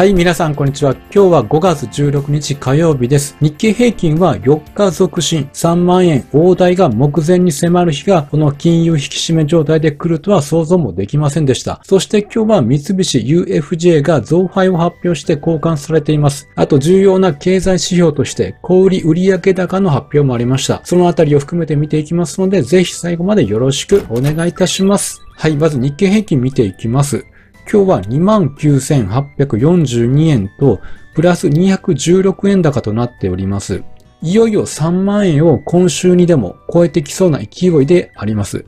はい、皆さんこんにちは。今日は5月16日火曜日です。日経平均は4日続伸3万円大台が目前に迫る日がこの金融引き締め状態で来るとは想像もできませんでした。そして今日は三菱 UFJ が増配を発表して交換されています。あと重要な経済指標として小売売上高の発表もありました。そのあたりを含めて見ていきますので、ぜひ最後までよろしくお願いいたします。はい、まず日経平均見ていきます。今日は29,842円と、プラス216円高となっております。いよいよ3万円を今週にでも超えてきそうな勢いであります。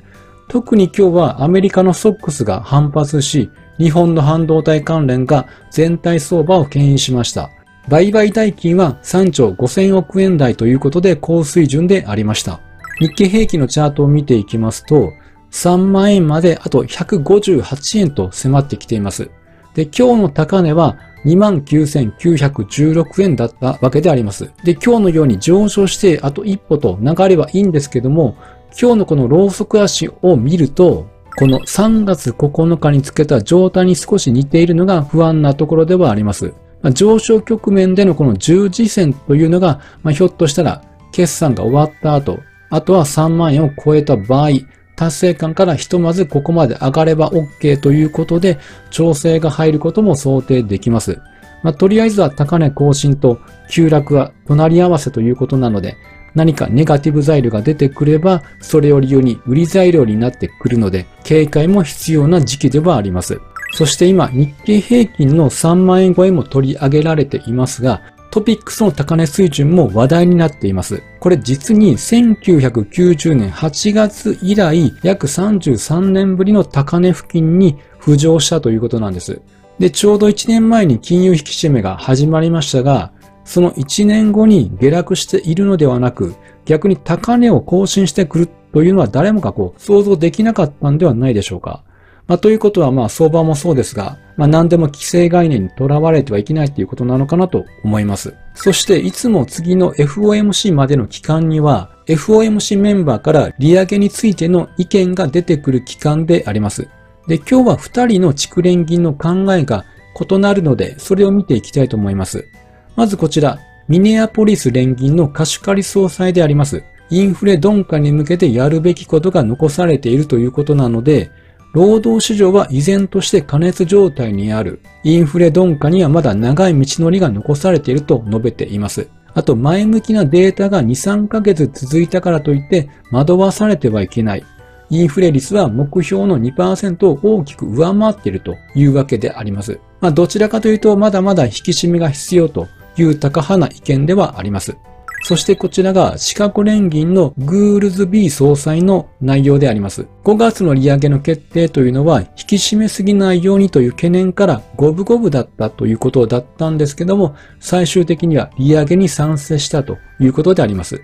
特に今日はアメリカのソックスが反発し、日本の半導体関連が全体相場を牽引しました。売買代金は3兆5000億円台ということで高水準でありました。日経平均のチャートを見ていきますと、3万円まであと158円と迫ってきています。で、今日の高値は29,916円だったわけであります。で、今日のように上昇してあと一歩と流ればいいんですけども、今日のこのローソク足を見ると、この3月9日につけた状態に少し似ているのが不安なところではあります。まあ、上昇局面でのこの十字線というのが、まあ、ひょっとしたら決算が終わった後、あとは3万円を超えた場合、達成感からひとまずここまで上がれば OK ということで、調整が入ることも想定できます。まあ、とりあえずは高値更新と急落は隣り合わせということなので、何かネガティブ材料が出てくれば、それを理由に売り材料になってくるので、警戒も必要な時期ではあります。そして今、日経平均の3万円超えも取り上げられていますが、トピックスの高値水準も話題になっています。これ実に1990年8月以来約33年ぶりの高値付近に浮上したということなんです。で、ちょうど1年前に金融引き締めが始まりましたが、その1年後に下落しているのではなく、逆に高値を更新してくるというのは誰もがこう想像できなかったんではないでしょうか。まあ、ということは、まあ、相場もそうですが、まあ、何でも規制概念にとらわれてはいけないということなのかなと思います。そして、いつも次の FOMC までの期間には、FOMC メンバーから利上げについての意見が出てくる期間であります。で、今日は2人の蓄連銀の考えが異なるので、それを見ていきたいと思います。まずこちら、ミネアポリス連銀の貸し借り総裁であります。インフレ鈍化に向けてやるべきことが残されているということなので、労働市場は依然として過熱状態にある。インフレ鈍化にはまだ長い道のりが残されていると述べています。あと、前向きなデータが2、3ヶ月続いたからといって惑わされてはいけない。インフレ率は目標の2%を大きく上回っているというわけであります。まあ、どちらかというと、まだまだ引き締めが必要という高派な意見ではあります。そしてこちらがシカゴ連銀のグールズ B 総裁の内容であります。5月の利上げの決定というのは引き締めすぎないようにという懸念から五分五分だったということだったんですけども、最終的には利上げに賛成したということであります。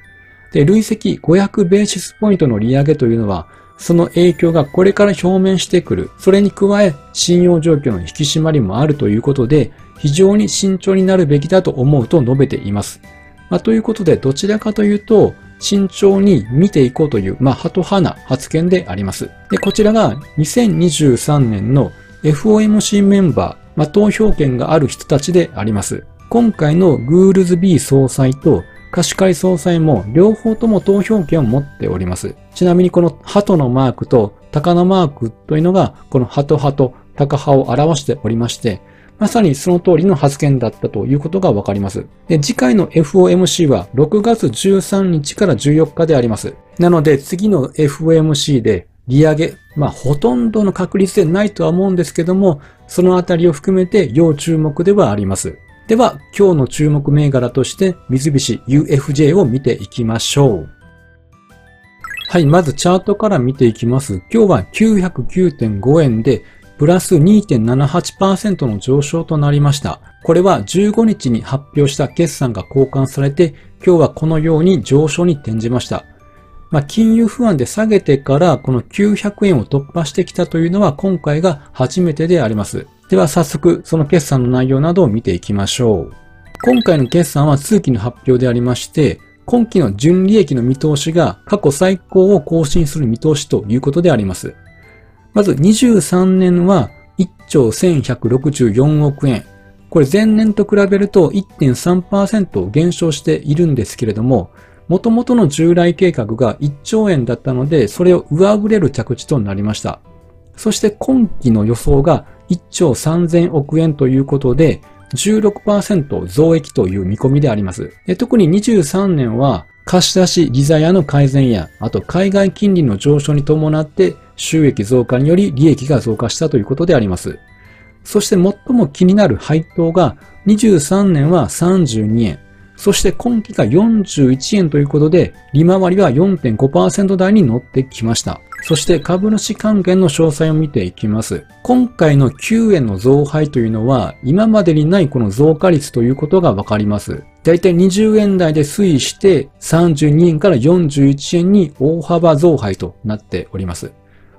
で、累積500ベーシスポイントの利上げというのは、その影響がこれから表面してくる。それに加え、信用状況の引き締まりもあるということで、非常に慎重になるべきだと思うと述べています。まあ、ということで、どちらかというと、慎重に見ていこうという、まあ、ハト派な発言であります。で、こちらが2023年の FOMC メンバー、まあ、投票権がある人たちであります。今回のグールズ B 総裁と貸し借り総裁も両方とも投票権を持っております。ちなみにこのハトのマークとタカのマークというのがこのハト派とタカ派を表しておりまして、まさにその通りの発言だったということがわかります。で、次回の FOMC は6月13日から14日であります。なので次の FOMC で利上げ、まあほとんどの確率でないとは思うんですけども、そのあたりを含めて要注目ではあります。では、今日の注目銘柄として三菱 UFJ を見ていきましょう。はい、まずチャートから見ていきます。今日は909.5円でプラス2.78%の上昇となりました。これは15日に発表した決算が交換されて、今日はこのように上昇に転じました。まあ、金融不安で下げてからこの900円を突破してきたというのは今回が初めてであります。では早速その決算の内容などを見ていきましょう。今回の決算は通期の発表でありまして、今期の純利益の見通しが過去最高を更新する見通しということであります。まず23年は1兆1164億円。これ前年と比べると1.3%減少しているんですけれども、元々の従来計画が1兆円だったので、それを上振れる着地となりました。そして今期の予想が1兆3000億円ということで、16%増益という見込みであります。特に23年は貸し出し利ザヤの改善や、あと海外金利の上昇に伴って収益増加により利益が増加したということであります。そして最も気になる配当が23年は32円、そして今期が41円ということで、利回りは4.5%台に乗ってきました。そして株主還元の詳細を見ていきます。今回の9円の増配というのは、今までにないこの増加率ということがわかります。だいたい20円台で推移して32円から41円に大幅増配となっております。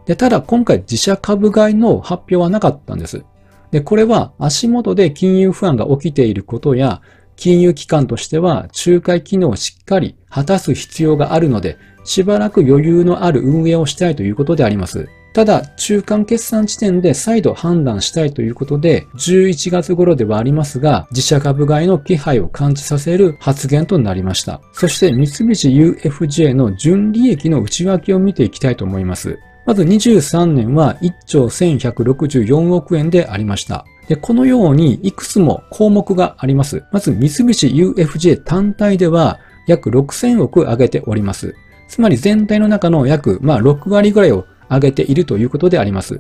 でただ今回自社株買いの発表はなかったんです。で、これは足元で金融不安が起きていることや、金融機関としては仲介機能をしっかり果たす必要があるので、しばらく余裕のある運営をしたいということであります。ただ、中間決算時点で再度判断したいということで、11月頃ではありますが、自社株買いの気配を感じさせる発言となりました。そして、三菱 UFJ の純利益の内訳を見ていきたいと思います。まず23年は1兆1164億円でありました。で、このようにいくつも項目があります。まず三菱 UFJ 単体では約6000億上げております。つまり全体の中の約、まあ、6割ぐらいを上げているということであります。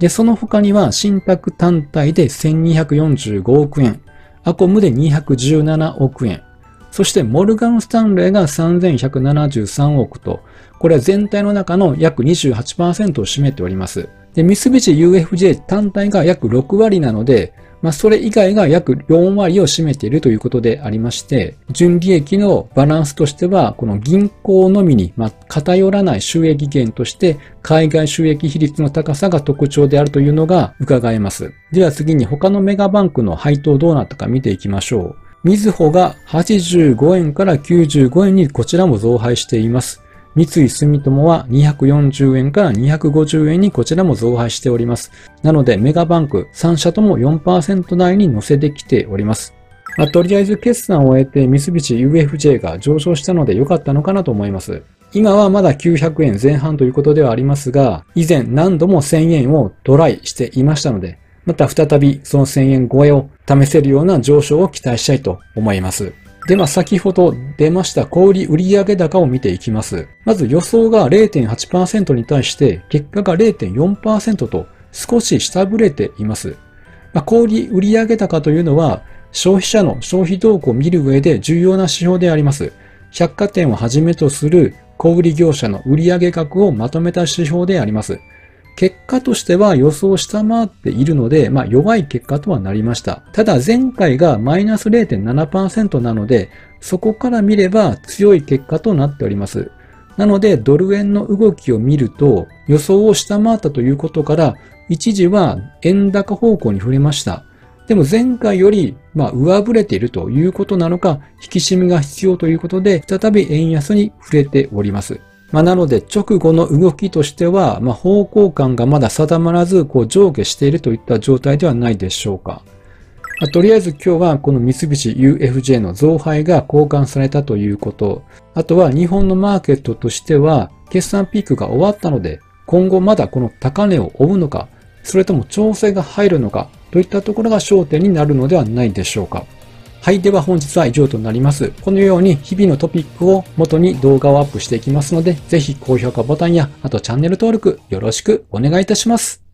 で、その他には信託単体で1245億円、アコムで217億円、そしてモルガン・スタンレーが3173億と、これは全体の中の約28%を占めております。で、三菱 UFJ 単体が約6割なので、まあ、それ以外が約4割を占めているということでありまして、純利益のバランスとしては、この銀行のみに、ま偏らない収益源として、海外収益比率の高さが特徴であるというのが伺えます。では次に他のメガバンクの配当どうなったか見ていきましょう。みずほが85円から95円にこちらも増配しています。三井住友は240円から250円にこちらも増配しております。なのでメガバンク3社とも4%台に乗せてきております。まあ、とりあえず決算を終えて三菱 UFJ が上昇したので良かったのかなと思います。今はまだ900円前半ということではありますが、以前何度も1000円をトライしていましたので、また再びその1000円超えを試せるような上昇を期待したいと思います。で、まあ、先ほど出ました小売売上高を見ていきます。まず予想が0.8%に対して結果が0.4%と少し下振れています。まあ、小売売上高というのは消費者の消費動向を見る上で重要な指標であります。百貨店をはじめとする小売業者の売上額をまとめた指標であります。結果としては予想を下回っているので、まあ弱い結果とはなりました。ただ前回がマイナス0.7%なので、そこから見れば強い結果となっております。なので、ドル円の動きを見ると、予想を下回ったということから、一時は円高方向に触れました。でも前回より、まあ、上振れているということなのか、引き締めが必要ということで、再び円安に触れております。まあ、なので直後の動きとしては、まあ、方向感がまだ定まらず、こう上下しているといった状態ではないでしょうか。まあ、とりあえず今日はこの三菱 UFJ の増配が交換されたということ。あとは日本のマーケットとしては、決算ピークが終わったので、今後まだこの高値を追うのか、それとも調整が入るのか、といったところが焦点になるのではないでしょうか。はい。では本日は以上となります。このように日々のトピックを元に動画をアップしていきますので、ぜひ高評価ボタンや、あとチャンネル登録よろしくお願いいたします。